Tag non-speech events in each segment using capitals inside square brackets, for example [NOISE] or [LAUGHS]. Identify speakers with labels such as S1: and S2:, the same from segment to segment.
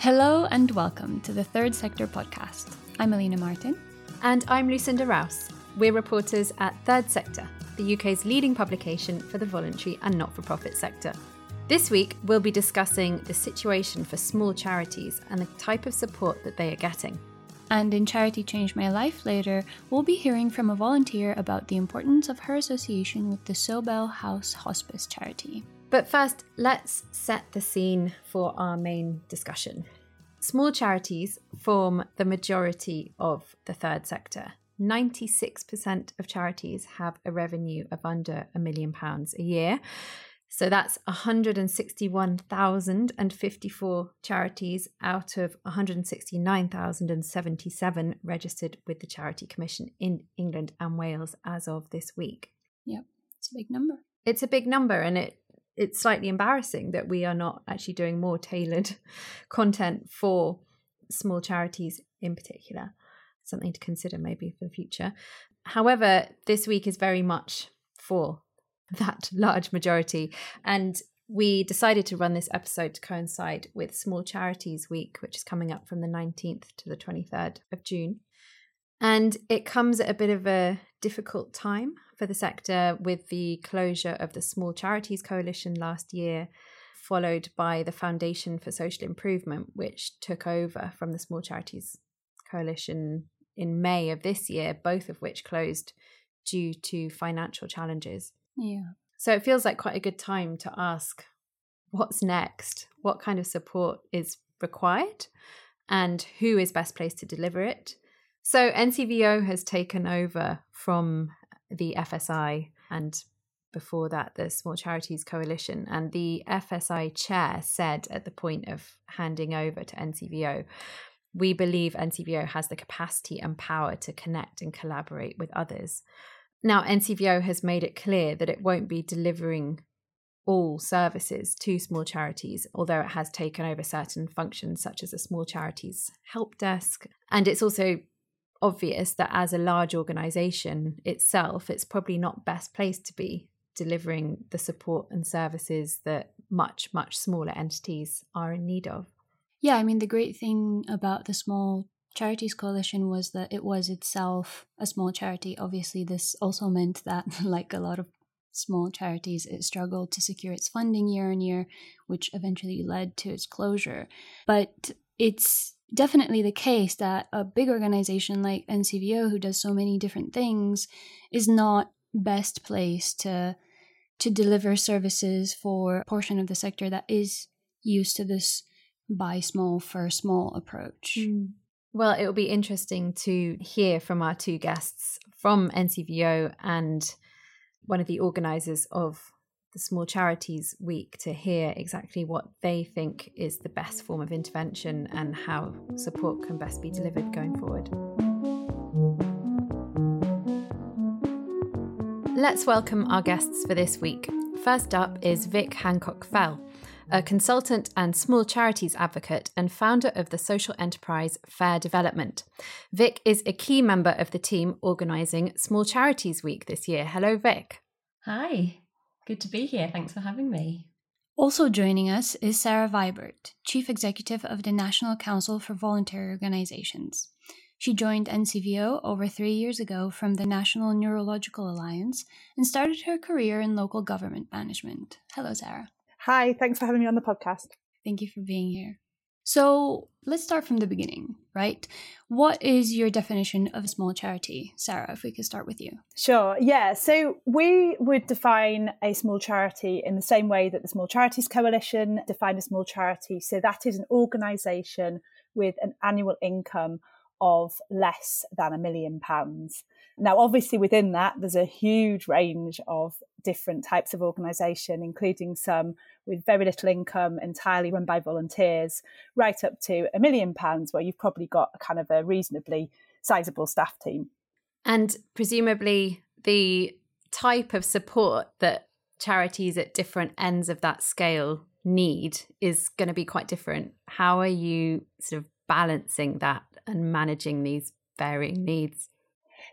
S1: Hello and welcome to the Third Sector podcast. I'm Alina Martin.
S2: And I'm Lucinda Rouse. We're reporters at Third Sector, the UK's leading publication for the voluntary and not for profit sector. This week, we'll be discussing the situation for small charities and the type of support that they are getting.
S1: And in Charity Changed My Life later, we'll be hearing from a volunteer about the importance of her association with the Sobell House Hospice charity.
S2: But first, let's set the scene for our main discussion. Small charities form the majority of the third sector. 96% of charities have a revenue of under a million pounds a year. So that's 161,054 charities out of 169,077 registered with the Charity Commission in England and Wales as of this week.
S1: Yep, it's a big number.
S2: It's a big number and it it's slightly embarrassing that we are not actually doing more tailored [LAUGHS] content for small charities in particular. Something to consider maybe for the future. However, this week is very much for [LAUGHS] that large majority. And we decided to run this episode to coincide with Small Charities Week, which is coming up from the 19th to the 23rd of June. And it comes at a bit of a difficult time for the sector with the closure of the Small Charities Coalition last year, followed by the Foundation for Social Improvement, which took over from the Small Charities Coalition in May of this year, both of which closed due to financial challenges.
S1: Yeah.
S2: So it feels like quite a good time to ask what's next? What kind of support is required? And who is best placed to deliver it? So NCVO has taken over from the FSI and before that the Small Charities Coalition. And the FSI chair said at the point of handing over to NCVO, we believe NCVO has the capacity and power to connect and collaborate with others. Now, NCVO has made it clear that it won't be delivering all services to small charities, although it has taken over certain functions such as a small charities help desk. And it's also obvious that as a large organization itself, it's probably not best placed to be delivering the support and services that much, much smaller entities are in need of.
S1: Yeah, I mean, the great thing about the Small Charities Coalition was that it was itself a small charity. Obviously, this also meant that, [LAUGHS] like a lot of small charities, it struggled to secure its funding year on year, which eventually led to its closure. But it's definitely the case that a big organization like NCVO, who does so many different things, is not best placed to to deliver services for a portion of the sector that is used to this by small for small approach.
S2: Mm. Well, it will be interesting to hear from our two guests from NCVO and one of the organizers of the Small Charities Week to hear exactly what they think is the best form of intervention and how support can best be delivered going forward. Let's welcome our guests for this week. First up is Vic Hancock Fell, a consultant and small charities advocate and founder of the social enterprise Fair Development. Vic is a key member of the team organising Small Charities Week this year. Hello, Vic.
S3: Hi. Good to be here. Thanks for having me.
S1: Also joining us is Sarah Vibert, Chief Executive of the National Council for Voluntary Organizations. She joined NCVO over three years ago from the National Neurological Alliance and started her career in local government management. Hello, Sarah.
S4: Hi, thanks for having me on the podcast.
S1: Thank you for being here. So let's start from the beginning, right? What is your definition of a small charity? Sarah, if we could start with you.
S4: Sure, yeah. So we would define a small charity in the same way that the Small Charities Coalition defined a small charity. So that is an organisation with an annual income of less than a million pounds. Now, obviously, within that, there's a huge range of different types of organisation, including some with very little income, entirely run by volunteers, right up to a million pounds, where you've probably got a kind of a reasonably sizable staff team.
S2: And presumably, the type of support that charities at different ends of that scale need is going to be quite different. How are you sort of balancing that and managing these varying needs?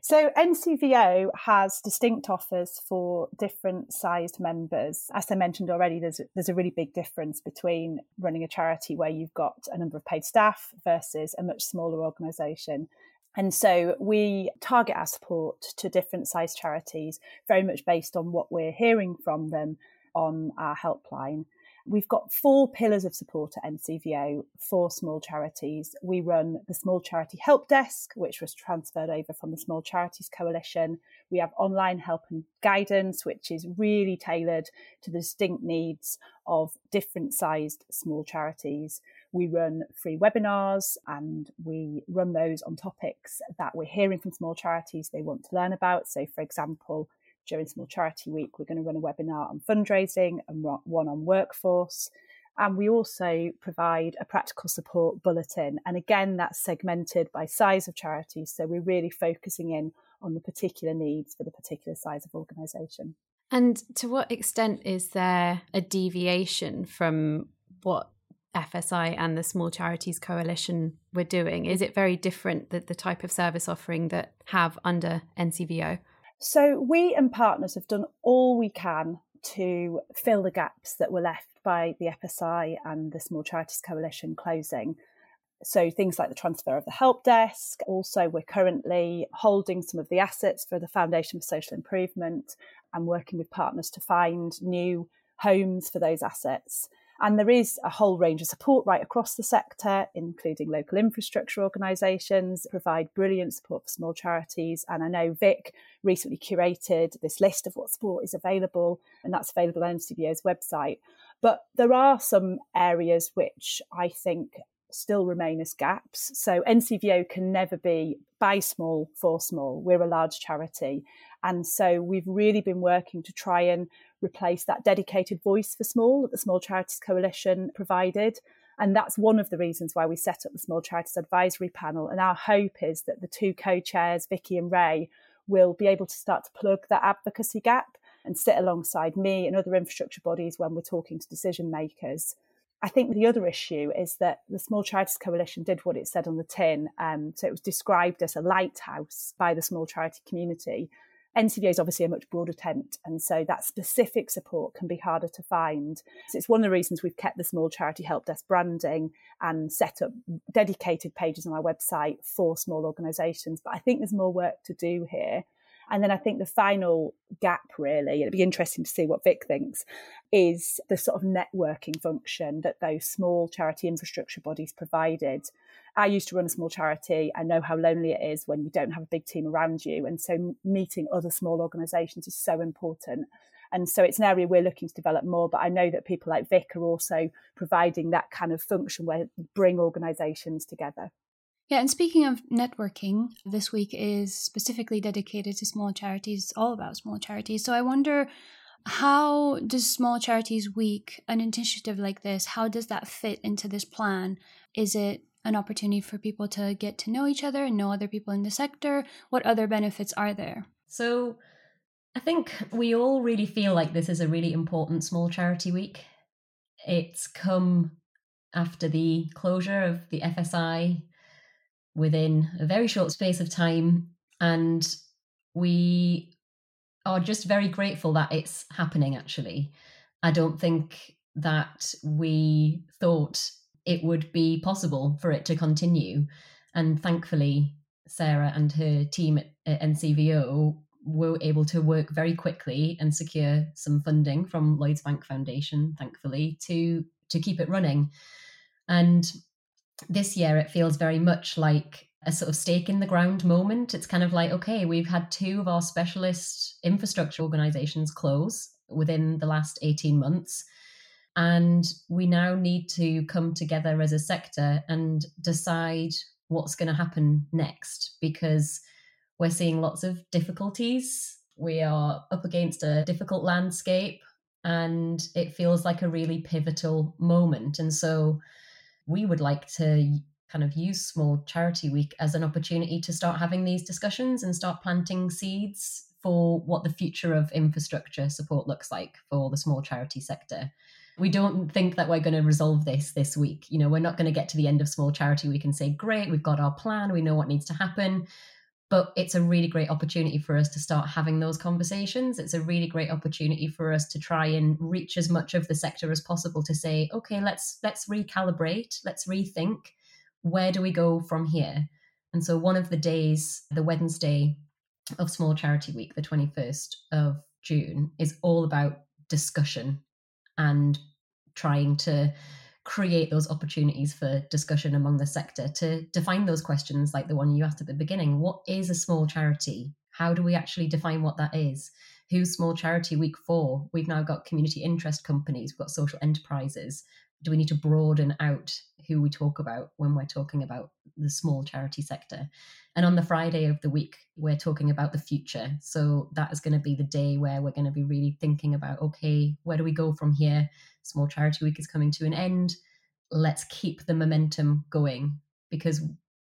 S4: So NCVO has distinct offers for different sized members. As I mentioned already, there's a, there's a really big difference between running a charity where you've got a number of paid staff versus a much smaller organisation. And so we target our support to different sized charities very much based on what we're hearing from them on our helpline. We've got four pillars of support at NCVO for small charities. We run the Small Charity Help Desk, which was transferred over from the Small Charities Coalition. We have online help and guidance, which is really tailored to the distinct needs of different sized small charities. We run free webinars and we run those on topics that we're hearing from small charities they want to learn about. So, for example, during Small Charity Week, we're going to run a webinar on fundraising and one on workforce. And we also provide a practical support bulletin. And again, that's segmented by size of charity. So we're really focusing in on the particular needs for the particular size of organisation.
S2: And to what extent is there a deviation from what FSI and the Small Charities Coalition were doing? Is it very different that the type of service offering that have under NCVO?
S4: So we and partners have done all we can to fill the gaps that were left by the FSI and the Small Charities Coalition closing. So things like the transfer of the help desk. Also, we're currently holding some of the assets for the Foundation for Social Improvement and working with partners to find new homes for those assets. And there is a whole range of support right across the sector, including local infrastructure organisations, provide brilliant support for small charities. And I know Vic recently curated this list of what support is available, and that's available on NCVO's website. But there are some areas which I think still remain as gaps. So NCVO can never be by small for small. We're a large charity. And so we've really been working to try and replace that dedicated voice for small that the Small Charities Coalition provided. And that's one of the reasons why we set up the Small Charities Advisory Panel. And our hope is that the two co chairs, Vicky and Ray, will be able to start to plug that advocacy gap and sit alongside me and other infrastructure bodies when we're talking to decision makers. I think the other issue is that the Small Charities Coalition did what it said on the tin. Um, so it was described as a lighthouse by the small charity community. NCVO is obviously a much broader tent, and so that specific support can be harder to find. So it's one of the reasons we've kept the small charity help desk branding and set up dedicated pages on our website for small organisations. But I think there's more work to do here. And then I think the final gap, really, it'd be interesting to see what Vic thinks, is the sort of networking function that those small charity infrastructure bodies provided. I used to run a small charity. I know how lonely it is when you don't have a big team around you. And so meeting other small organisations is so important. And so it's an area we're looking to develop more. But I know that people like Vic are also providing that kind of function where bring organisations together.
S1: Yeah, and speaking of networking, this week is specifically dedicated to small charities, all about small charities. So I wonder how does Small Charities Week, an initiative like this, how does that fit into this plan? Is it an opportunity for people to get to know each other and know other people in the sector? What other benefits are there?
S3: So I think we all really feel like this is a really important Small Charity Week. It's come after the closure of the FSI within a very short space of time. And we are just very grateful that it's happening, actually. I don't think that we thought it would be possible for it to continue. And thankfully, Sarah and her team at, at NCVO were able to work very quickly and secure some funding from Lloyds Bank Foundation, thankfully, to to keep it running. And this year it feels very much like a sort of stake in the ground moment. It's kind of like, okay, we've had two of our specialist infrastructure organizations close within the last 18 months. And we now need to come together as a sector and decide what's going to happen next because we're seeing lots of difficulties. We are up against a difficult landscape and it feels like a really pivotal moment. And so we would like to kind of use Small Charity Week as an opportunity to start having these discussions and start planting seeds for what the future of infrastructure support looks like for the small charity sector. We don't think that we're going to resolve this this week. You know, we're not going to get to the end of Small Charity We can say, great, we've got our plan, we know what needs to happen. but it's a really great opportunity for us to start having those conversations. It's a really great opportunity for us to try and reach as much of the sector as possible to say, okay, let's let's recalibrate, let's rethink where do we go from here? And so one of the days, the Wednesday of Small Charity Week, the 21st of June, is all about discussion and trying to create those opportunities for discussion among the sector to define those questions like the one you asked at the beginning. What is a small charity? How do we actually define what that is? Who's small charity week for? We've now got community interest companies we've got social enterprises do we need to broaden out who we talk about when we're talking about the small charity sector and on the friday of the week we're talking about the future so that is going to be the day where we're going to be really thinking about okay where do we go from here Small Charity Week is coming to an end. Let's keep the momentum going because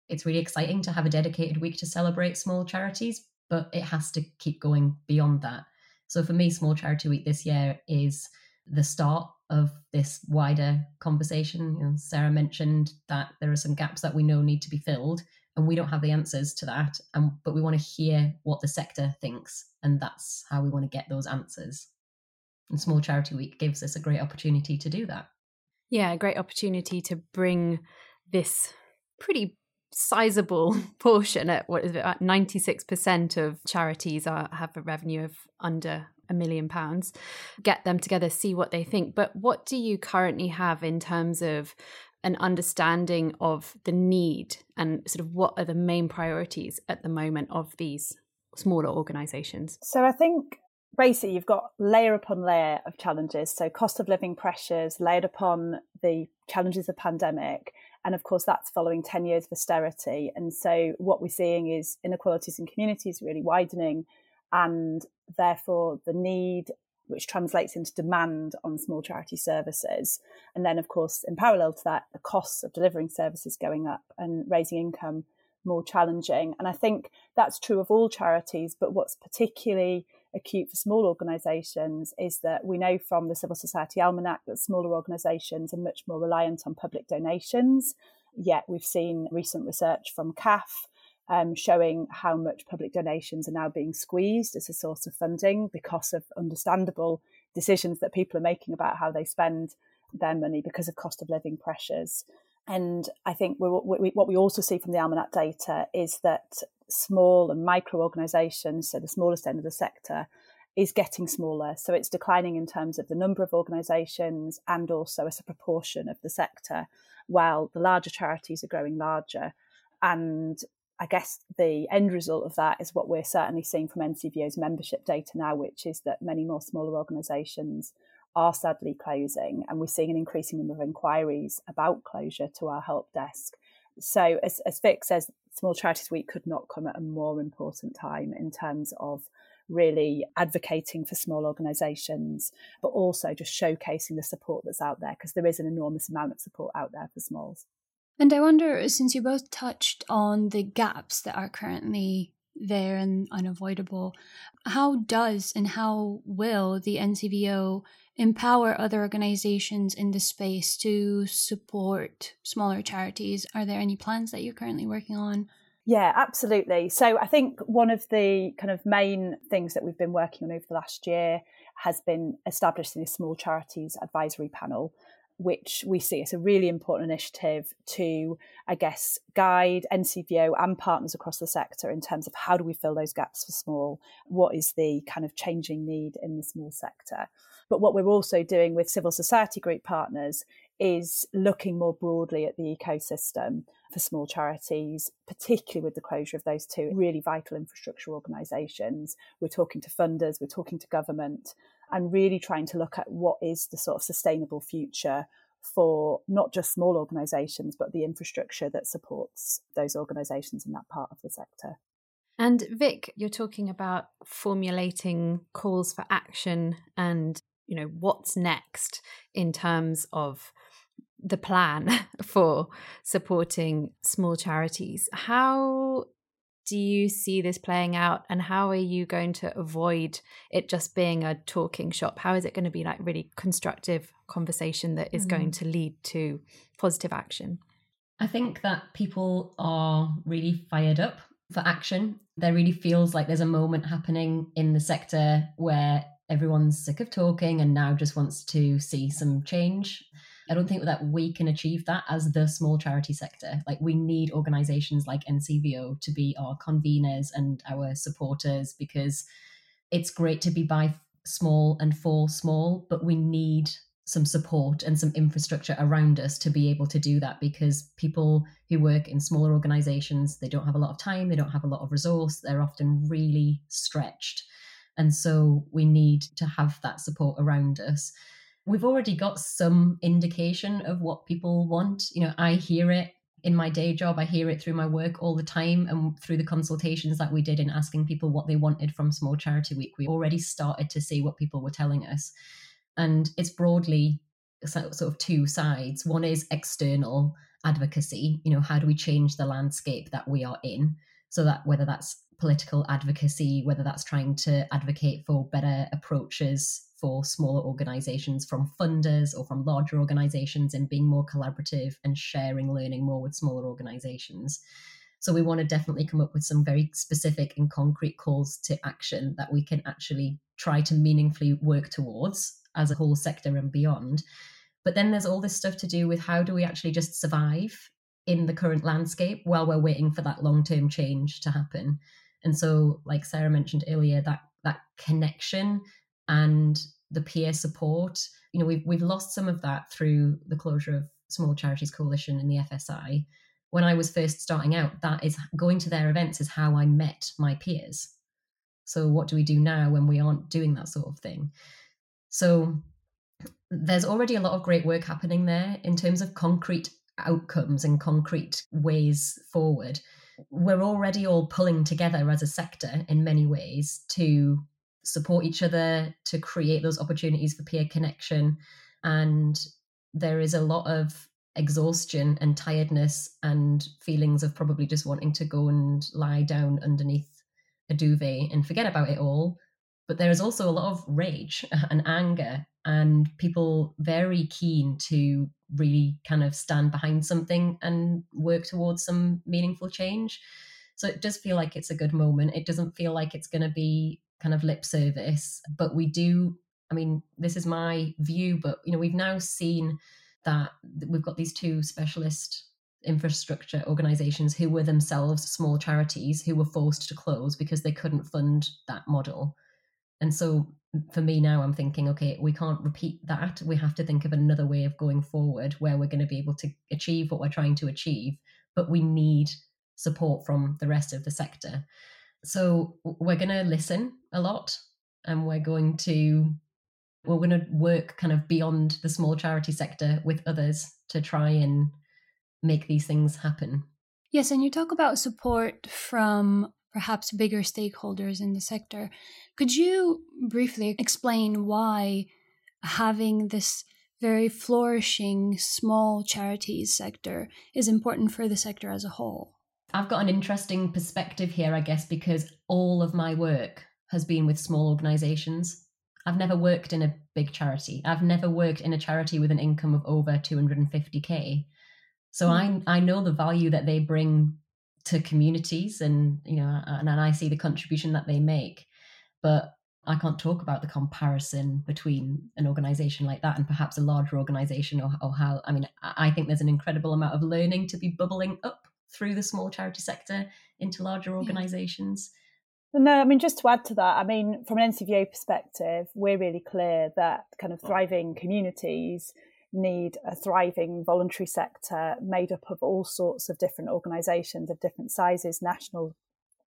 S3: it's really exciting to have a dedicated week to celebrate small charities, but it has to keep going beyond that. So for me, Small Charity Week this year is the start of this wider conversation. You know, Sarah mentioned that there are some gaps that we know need to be filled, and we don't have the answers to that. And but we want to hear what the sector thinks, and that's how we want to get those answers. And Small Charity Week gives us a great opportunity to do that.
S2: Yeah, a great opportunity to bring this pretty sizable [LAUGHS] portion at what is it, at 96% of charities are, have a revenue of under a million pounds, get them together, see what they think. But what do you currently have in terms of an understanding of the need and sort of what are the main priorities at the moment of these smaller organizations?
S4: So I think basically you've got layer upon layer of challenges. So cost of living pressures layered upon the challenges of pandemic. And of course, that's following 10 years of austerity. And so what we're seeing is inequalities in communities really widening and therefore the need which translates into demand on small charity services. And then, of course, in parallel to that, the costs of delivering services going up and raising income more challenging. And I think that's true of all charities, but what's particularly acute for small organisations is that we know from the Civil Society Almanac that smaller organisations are much more reliant on public donations. Yet we've seen recent research from CAF um, showing how much public donations are now being squeezed as a source of funding because of understandable decisions that people are making about how they spend their money because of cost of living pressures. And I think we, what we also see from the Almanac data is that small and micro organisations, so the smallest end of the sector, is getting smaller. So it's declining in terms of the number of organisations and also as a proportion of the sector, while the larger charities are growing larger. And I guess the end result of that is what we're certainly seeing from NCVO's membership data now, which is that many more smaller organisations are sadly closing, and we're seeing an increasing number of inquiries about closure to our help desk. So, as, as Vic says, Small Charities Week could not come at a more important time in terms of really advocating for small organisations, but also just showcasing the support that's out there because there is an enormous amount of support out there for smalls.
S1: And I wonder, since you both touched on the gaps that are currently there and unavoidable, how does and how will the NCVO empower other organizations in the space to support smaller charities? Are there any plans that you're currently working on?
S4: Yeah, absolutely. So I think one of the kind of main things that we've been working on over the last year has been establishing a small charities advisory panel which we see as a really important initiative to, I guess, guide NCVO and partners across the sector in terms of how do we fill those gaps for small? What is the kind of changing need in the small sector? But what we're also doing with civil society group partners is looking more broadly at the ecosystem for small charities, particularly with the closure of those two really vital infrastructure organisations. We're talking to funders, we're talking to government, and really trying to look at what is the sort of sustainable future for not just small organisations, but the infrastructure that supports those organisations in that part of the sector.
S2: And Vic, you're talking about formulating calls for action and you know what's next in terms of the plan [LAUGHS] for supporting small charities how do you see this playing out and how are you going to avoid it just being a talking shop how is it going to be like really constructive conversation that is mm. going to lead to positive action
S3: i think that people are really fired up for action There really feels like there's a moment happening in the sector where everyone's sick of talking and now just wants to see some change. I don't think that we can achieve that as the small charity sector. Like we need organizations like NCVO to be our conveners and our supporters because it's great to be by small and for small, but we need some support and some infrastructure around us to be able to do that because people who work in smaller organizations they don't have a lot of time they don't have a lot of resource they're often really stretched and so we need to have that support around us we've already got some indication of what people want you know i hear it in my day job i hear it through my work all the time and through the consultations that we did in asking people what they wanted from small charity week we already started to see what people were telling us and it's broadly sort of two sides. One is external advocacy, you know, how do we change the landscape that we are in? So that whether that's political advocacy, whether that's trying to advocate for better approaches for smaller organizations from funders or from larger organizations and being more collaborative and sharing learning more with smaller organizations. So we want to definitely come up with some very specific and concrete calls to action that we can actually try to meaningfully work towards as a whole sector and beyond. But then there's all this stuff to do with how do we actually just survive in the current landscape while we're waiting for that long term change to happen. And so, like Sarah mentioned earlier, that that connection and the peer support, you know, we've we've lost some of that through the closure of Small Charities Coalition and the FSI. When I was first starting out, that is going to their events is how I met my peers. So what do we do now when we aren't doing that sort of thing? So there's already a lot of great work happening there in terms of concrete outcomes and concrete ways forward. We're already all pulling together as a sector in many ways to support each other, to create those opportunities for peer connection. And there is a lot of exhaustion and tiredness and feelings of probably just wanting to go and lie down underneath a duvet and forget about it all. But there is also a lot of rage [LAUGHS] and anger and people very keen to really kind of stand behind something and work towards some meaningful change. So it does feel like it's a good moment. It doesn't feel like it's going to be kind of lip service but we do i mean this is my view but you know we've now seen that we've got these two specialist infrastructure organizations who were themselves small charities who were forced to close because they couldn't fund that model and so for me now, I'm thinking, okay, we can't repeat that. We have to think of another way of going forward where we're going to be able to achieve what we're trying to achieve, but we need support from the rest of the sector. So we're going to listen a lot and we're going to we're going to work kind of beyond the small charity sector with others to try and make these things happen.
S1: Yes, and you talk about support from perhaps bigger stakeholders in the sector. Could you briefly explain why having this very flourishing small charities sector is important for the sector as a whole?
S3: I've got an interesting perspective here, I guess, because all of my work has been with small organizations. I've never worked in a big charity. I've never worked in a charity with an income of over 250k. So mm. I I know the value that they bring to communities and you know and, and i see the contribution that they make but i can't talk about the comparison between an organization like that and perhaps a larger organization or, or how i mean i think there's an incredible amount of learning to be bubbling up through the small charity sector into larger organizations
S4: no, I mean, just to add to that, I mean, from an NCVO perspective, we're really clear that kind of thriving communities need a thriving voluntary sector made up of all sorts of different organisations of different sizes national,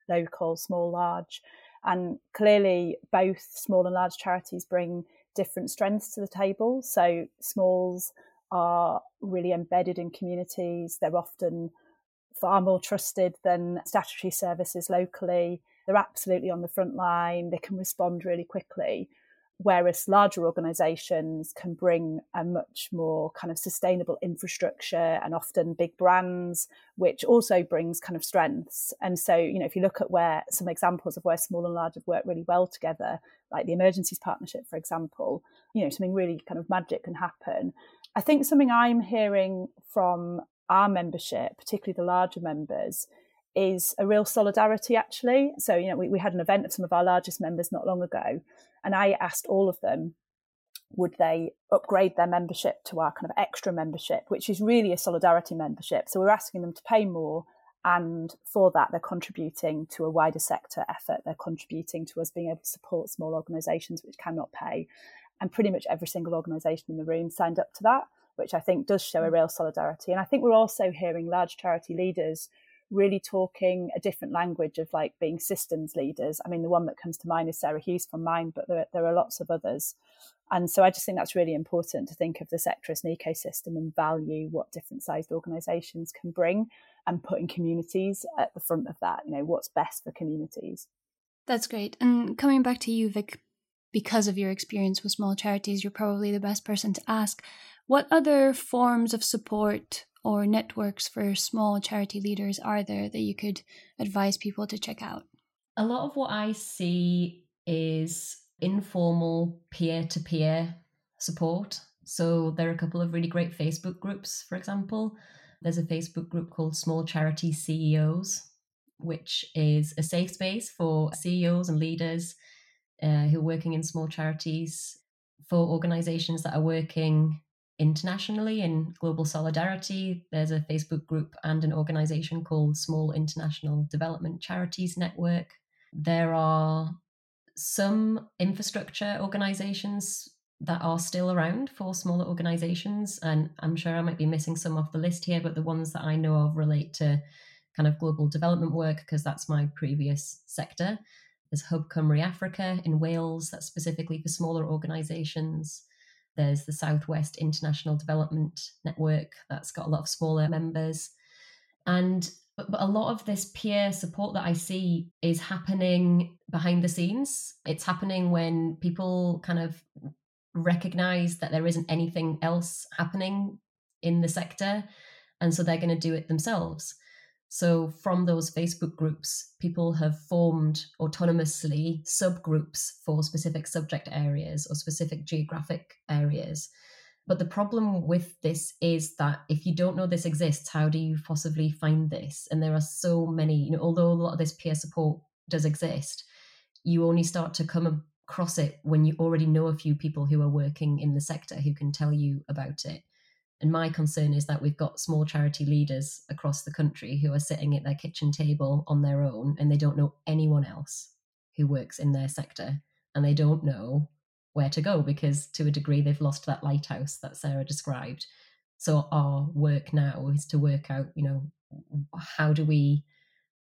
S4: local, small, large. And clearly, both small and large charities bring different strengths to the table. So, smalls are really embedded in communities, they're often far more trusted than statutory services locally. They're absolutely on the front line, they can respond really quickly. Whereas larger organizations can bring a much more kind of sustainable infrastructure and often big brands which also brings kind of strengths. And so you know if you look at where some examples of where small and large have worked really well together like the emergencies partnership for example you know something really kind of magic can happen. I think something i'm hearing from our membership particularly the larger members is a real solidarity, actually. So, you know, we, we had an event of some of our largest members not long ago, and I asked all of them would they upgrade their membership to our kind of extra membership, which is really a solidarity membership. So we're asking them to pay more. And for that, they're contributing to a wider sector effort. They're contributing to us being able to support small organisations which cannot pay. And pretty much every single organisation in the room signed up to that, which I think does show a mm. real solidarity. And I think we're also hearing large charity leaders really talking a different language of like being systems leaders. I mean, the one that comes to mind is Sarah Hughes from Mind, but there, there are lots of others. And so I just think that's really important to think of the sector as an ecosystem and value what different sized organisations can bring and putting communities at the front of that, you know, what's best for communities.
S1: That's great. And coming back to you, Vic, because of your experience with small charities, you're probably the best person to ask. What other forms of support or networks for small charity leaders are there that you could advise people to check out?
S3: A lot of what I see is informal peer to peer support. So there are a couple of really great Facebook groups, for example. There's a Facebook group called Small Charity CEOs, which is a safe space for CEOs and leaders uh, who are working in small charities, for organizations that are working internationally in global solidarity. There's a Facebook group and an organization called Small International Development Charities Network. There are some infrastructure organizations that are still around for smaller organizations. And I'm sure I might be missing some off the list here, but the ones that I know of relate to kind of global development work because that's my previous sector. There's Hub Cymru Africa in Wales, that's specifically for smaller organizations. There's the Southwest International Development Network that's got a lot of smaller members. And but, but a lot of this peer support that I see is happening behind the scenes. It's happening when people kind of recognize that there isn't anything else happening in the sector. And so they're going to do it themselves. So, from those Facebook groups, people have formed autonomously subgroups for specific subject areas or specific geographic areas. But the problem with this is that if you don't know this exists, how do you possibly find this? And there are so many, you know, although a lot of this peer support does exist, you only start to come across it when you already know a few people who are working in the sector who can tell you about it. And my concern is that we've got small charity leaders across the country who are sitting at their kitchen table on their own and they don't know anyone else who works in their sector and they don't know where to go because to a degree they've lost that lighthouse that Sarah described. So our work now is to work out, you know, how do we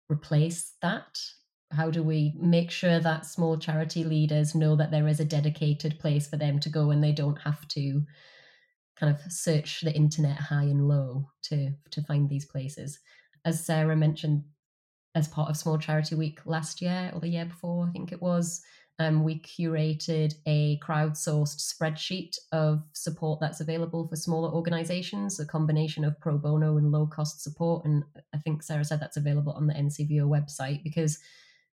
S3: replace that? How do we make sure that small charity leaders know that there is a dedicated place for them to go and they don't have to kind of search the internet high and low to to find these places? As Sarah mentioned, as part of Small Charity Week last year or the year before, I think it was, um, we curated a crowdsourced spreadsheet of support that's available for smaller organizations, a combination of pro bono and low cost support. And I think Sarah said that's available on the NCVO website because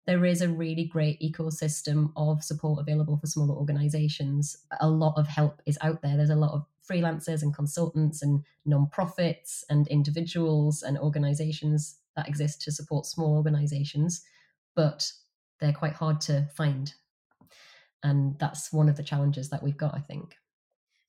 S3: there is a really great ecosystem of support available for smaller organizations. A lot of help is out there. There's a lot of freelancers and consultants and non-profits and individuals and organizations that exist to support small organizations, but they're quite hard to find and that's one of the challenges that we've got, I think.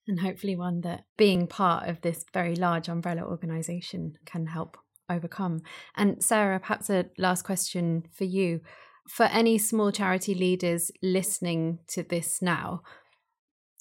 S2: And hopefully, one that being part of this very large umbrella organization can help overcome. And Sarah, perhaps a last question for you. For any small charity leaders listening to this now,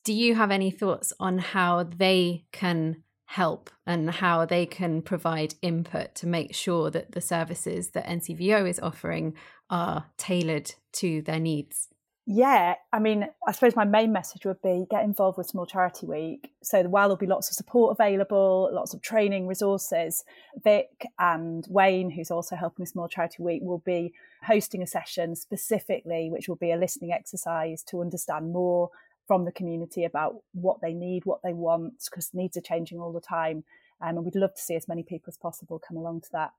S2: do you have any thoughts on how they can help and how they can provide input to make sure that the services that NCVO is offering are tailored to their needs?
S4: yeah, I mean, I suppose my main message would be get involved with Small Charity Week. So while there'll be lots of support available, lots of training resources, Vic and Wayne, who's also helping with Small Charity Week, will be hosting a session specifically, which will be a listening exercise to understand more from the community about what they need, what they want, because needs are changing all the time. Um, and we'd love to see as many people as possible come along to that.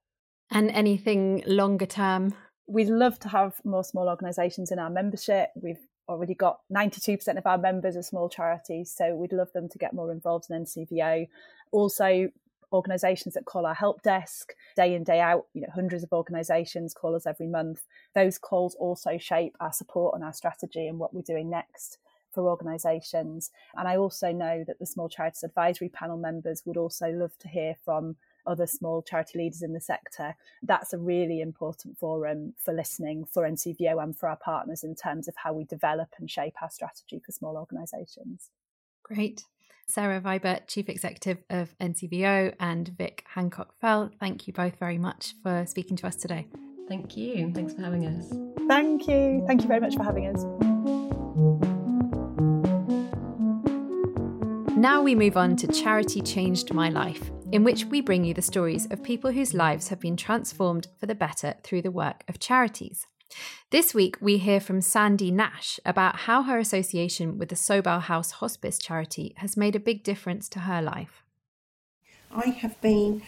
S2: And anything longer term
S4: we'd love to have more small organisations in our membership. We've already got 92% of our members are small charities, so we'd love them to get more involved in NCVO. Also, organisations that call our help desk day in, day out. You know, hundreds of organisations call us every month. Those calls also shape our support and our strategy and what we're doing next for organisations. And I also know that the Small Charities Advisory Panel members would also love to hear from other small charity leaders in the sector. That's a really important forum for listening for NCVO and for our partners in terms of how we develop and shape our strategy for small organisations.
S2: Great. Sarah Vibert, Chief Executive of NCVO, and Vic Hancock Fell, thank you both very much for speaking to us today.
S3: Thank you. Thanks for having us.
S4: Thank you. Thank you very much for having us.
S2: Now we move on to Charity Changed My Life, in which we bring you the stories of people whose lives have been transformed for the better through the work of charities. This week, we hear from Sandy Nash about how her association with the Sobell House Hospice charity has made a big difference to her life.
S5: I have been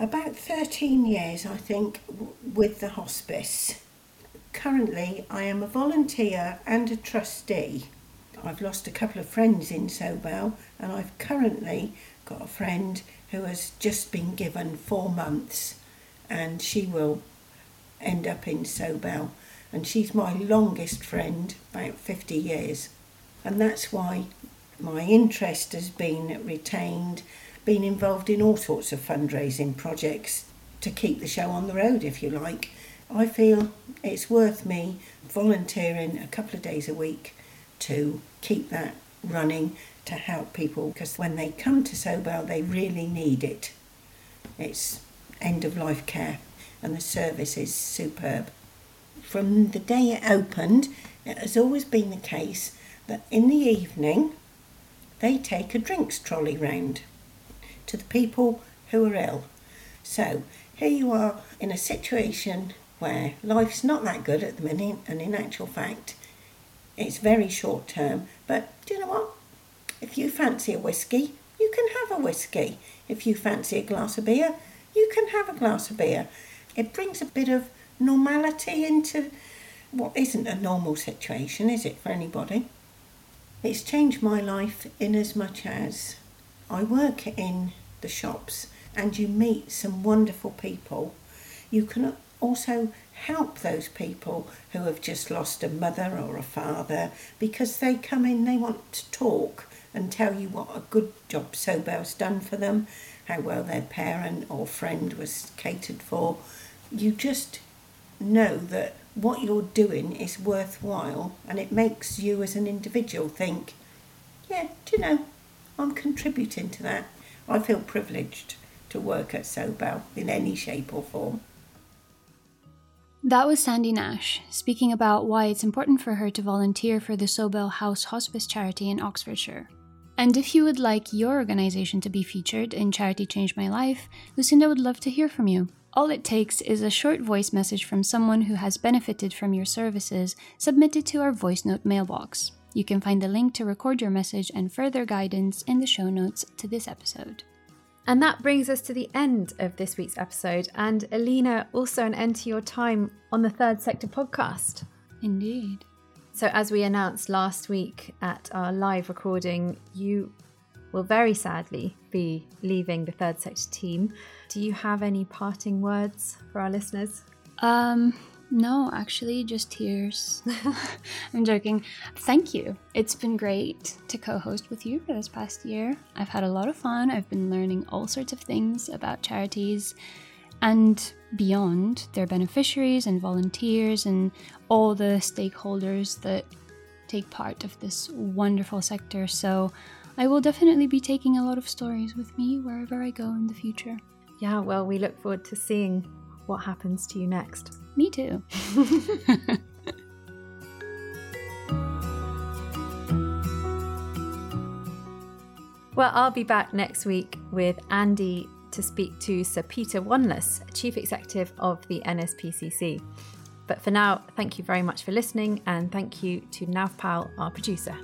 S5: about 13 years, I think, with the hospice. Currently, I am a volunteer and a trustee. I've lost a couple of friends in Sobell, and I've currently got a friend who has just been given four months, and she will end up in Sobell. And she's my longest friend, about 50 years. And that's why my interest has been retained, been involved in all sorts of fundraising projects to keep the show on the road, if you like. I feel it's worth me volunteering a couple of days a week to keep that running to help people because when they come to Sobell, they really need it. It's end of life care and the service is superb. From the day it opened, it has always been the case that in the evening they take a drinks trolley round to the people who are ill. So here you are in a situation where life's not that good at the minute, and in actual fact, it's very short term. But do you know what? If you fancy a whiskey, you can have a whiskey. If you fancy a glass of beer, you can have a glass of beer. It brings a bit of normality into what isn't a normal situation, is it, for anybody? It's changed my life in as much as I work in the shops and you meet some wonderful people. You can also help those people who have just lost a mother or a father because they come in, they want to talk and tell you what a good job Sobell's done for them, how well their parent or friend was catered for. You just know that what you're doing is worthwhile and it makes you as an individual think, yeah, do you know, I'm contributing to that. I feel privileged to work at Sobell in any shape or form.
S1: That was Sandy Nash speaking about why it's important for her to volunteer for the Sobell House Hospice charity in Oxfordshire. And if you would like your organization to be featured in Charity Changed My Life, Lucinda would love to hear from you. All it takes is a short voice message from someone who has benefited from your services submitted to our voice note mailbox. You can find the link to record your message and further guidance in the show notes to this episode.
S2: And that brings us to the end of this week's episode. And Alina, also an end to your time on the Third Sector podcast.
S1: Indeed.
S2: So, as we announced last week at our live recording, you will very sadly be leaving the Third Sector team. Do you have any parting words for our listeners?
S1: Um, no, actually, just tears. [LAUGHS] I'm joking. Thank you. It's been great to co host with you for this past year. I've had a lot of fun. I've been learning all sorts of things about charities and beyond their beneficiaries and volunteers and all the stakeholders that take part of this wonderful sector. So I will definitely be taking a lot of stories with me wherever I go in the future.
S2: Yeah, well, we look forward to seeing what happens to you next.
S1: Me too. [LAUGHS]
S2: Well, I'll be back next week with Andy to speak to Sir Peter Wanless, Chief Executive of the NSPCC. But for now, thank you very much for listening, and thank you to Navpal, our producer.